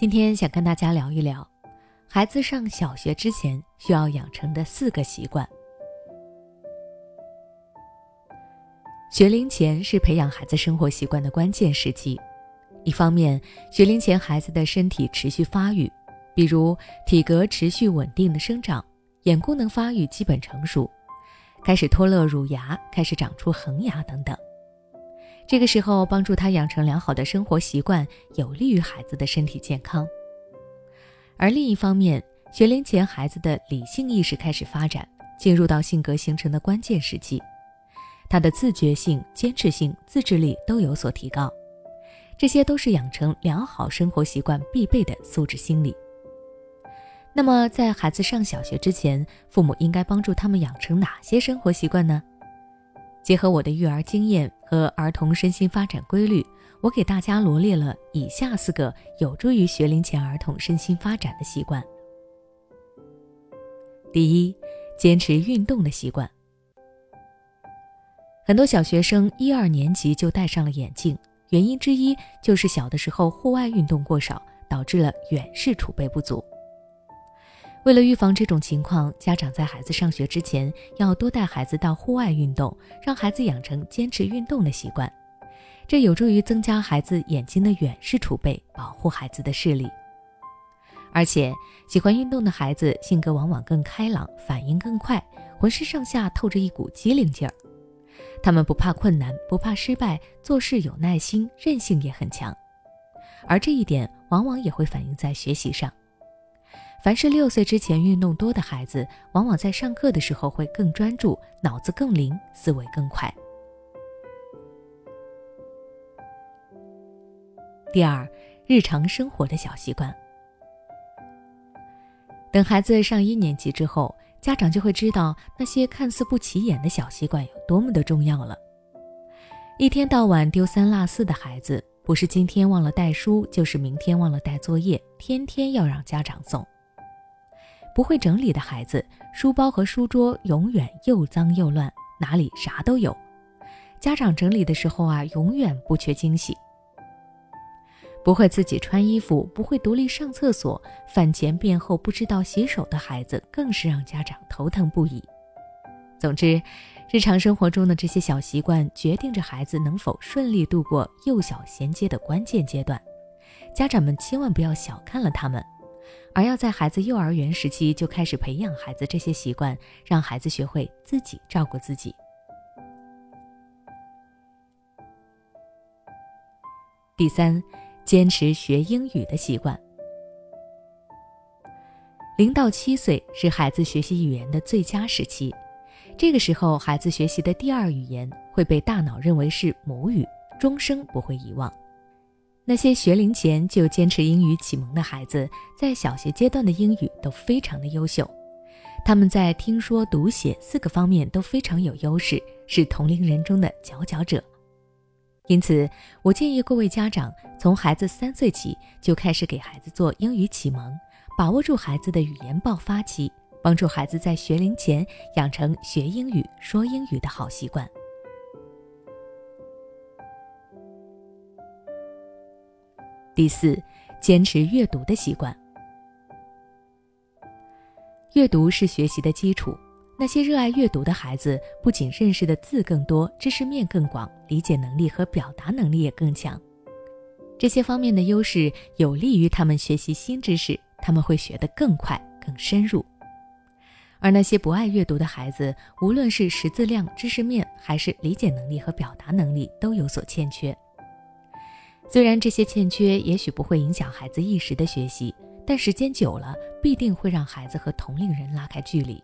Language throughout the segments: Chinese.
今天想跟大家聊一聊，孩子上小学之前需要养成的四个习惯。学龄前是培养孩子生活习惯的关键时期。一方面，学龄前孩子的身体持续发育，比如体格持续稳定的生长，眼功能发育基本成熟，开始脱落乳牙，开始长出恒牙等等。这个时候，帮助他养成良好的生活习惯，有利于孩子的身体健康。而另一方面，学龄前孩子的理性意识开始发展，进入到性格形成的关键时期，他的自觉性、坚持性、自制力都有所提高，这些都是养成良好生活习惯必备的素质心理。那么，在孩子上小学之前，父母应该帮助他们养成哪些生活习惯呢？结合我的育儿经验和儿童身心发展规律，我给大家罗列了以下四个有助于学龄前儿童身心发展的习惯。第一，坚持运动的习惯。很多小学生一二年级就戴上了眼镜，原因之一就是小的时候户外运动过少，导致了远视储备不足。为了预防这种情况，家长在孩子上学之前要多带孩子到户外运动，让孩子养成坚持运动的习惯，这有助于增加孩子眼睛的远视储备，保护孩子的视力。而且，喜欢运动的孩子性格往往更开朗，反应更快，浑身上下透着一股机灵劲儿。他们不怕困难，不怕失败，做事有耐心，韧性也很强。而这一点往往也会反映在学习上。凡是六岁之前运动多的孩子，往往在上课的时候会更专注，脑子更灵，思维更快。第二，日常生活的小习惯。等孩子上一年级之后，家长就会知道那些看似不起眼的小习惯有多么的重要了。一天到晚丢三落四的孩子，不是今天忘了带书，就是明天忘了带作业，天天要让家长送。不会整理的孩子，书包和书桌永远又脏又乱，哪里啥都有。家长整理的时候啊，永远不缺惊喜。不会自己穿衣服，不会独立上厕所，饭前便后不知道洗手的孩子，更是让家长头疼不已。总之，日常生活中的这些小习惯，决定着孩子能否顺利度过幼小衔接的关键阶段。家长们千万不要小看了他们。而要在孩子幼儿园时期就开始培养孩子这些习惯，让孩子学会自己照顾自己。第三，坚持学英语的习惯。零到七岁是孩子学习语言的最佳时期，这个时候孩子学习的第二语言会被大脑认为是母语，终生不会遗忘。那些学龄前就坚持英语启蒙的孩子，在小学阶段的英语都非常的优秀，他们在听说读写四个方面都非常有优势，是同龄人中的佼佼者。因此，我建议各位家长从孩子三岁起就开始给孩子做英语启蒙，把握住孩子的语言爆发期，帮助孩子在学龄前养成学英语、说英语的好习惯。第四，坚持阅读的习惯。阅读是学习的基础。那些热爱阅读的孩子，不仅认识的字更多，知识面更广，理解能力和表达能力也更强。这些方面的优势有利于他们学习新知识，他们会学得更快、更深入。而那些不爱阅读的孩子，无论是识字量、知识面，还是理解能力和表达能力，都有所欠缺。虽然这些欠缺也许不会影响孩子一时的学习，但时间久了必定会让孩子和同龄人拉开距离。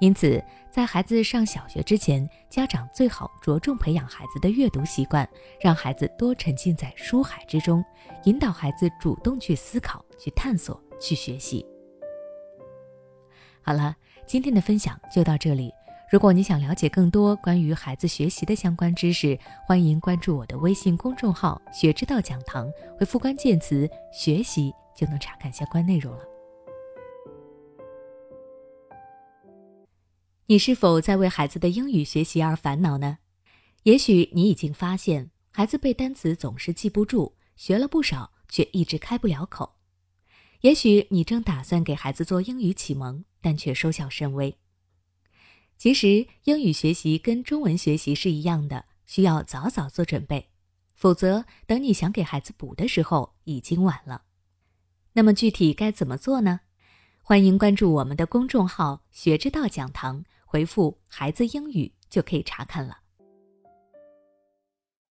因此，在孩子上小学之前，家长最好着重培养孩子的阅读习惯，让孩子多沉浸在书海之中，引导孩子主动去思考、去探索、去学习。好了，今天的分享就到这里。如果你想了解更多关于孩子学习的相关知识，欢迎关注我的微信公众号“学之道讲堂”，回复关键词“学习”就能查看相关内容了。你是否在为孩子的英语学习而烦恼呢？也许你已经发现，孩子背单词总是记不住，学了不少，却一直开不了口。也许你正打算给孩子做英语启蒙，但却收效甚微。其实，英语学习跟中文学习是一样的，需要早早做准备，否则等你想给孩子补的时候，已经晚了。那么具体该怎么做呢？欢迎关注我们的公众号“学之道讲堂”，回复“孩子英语”就可以查看了。